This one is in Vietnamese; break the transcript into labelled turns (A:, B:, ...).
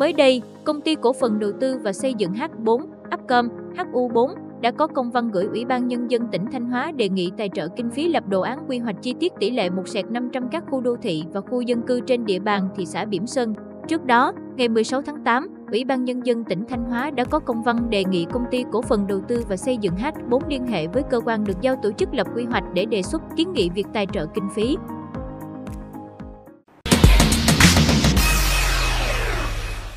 A: Mới đây, công ty cổ phần đầu tư và xây dựng H4, Upcom, HU4 đã có công văn gửi Ủy ban Nhân dân tỉnh Thanh Hóa đề nghị tài trợ kinh phí lập đồ án quy hoạch chi tiết tỷ lệ 1 sẹt 500 các khu đô thị và khu dân cư trên địa bàn thị xã Biểm Sơn. Trước đó, ngày 16 tháng 8, Ủy ban Nhân dân tỉnh Thanh Hóa đã có công văn đề nghị công ty cổ phần đầu tư và xây dựng H4 liên hệ với cơ quan được giao tổ chức lập quy hoạch để đề xuất kiến nghị việc tài trợ kinh phí.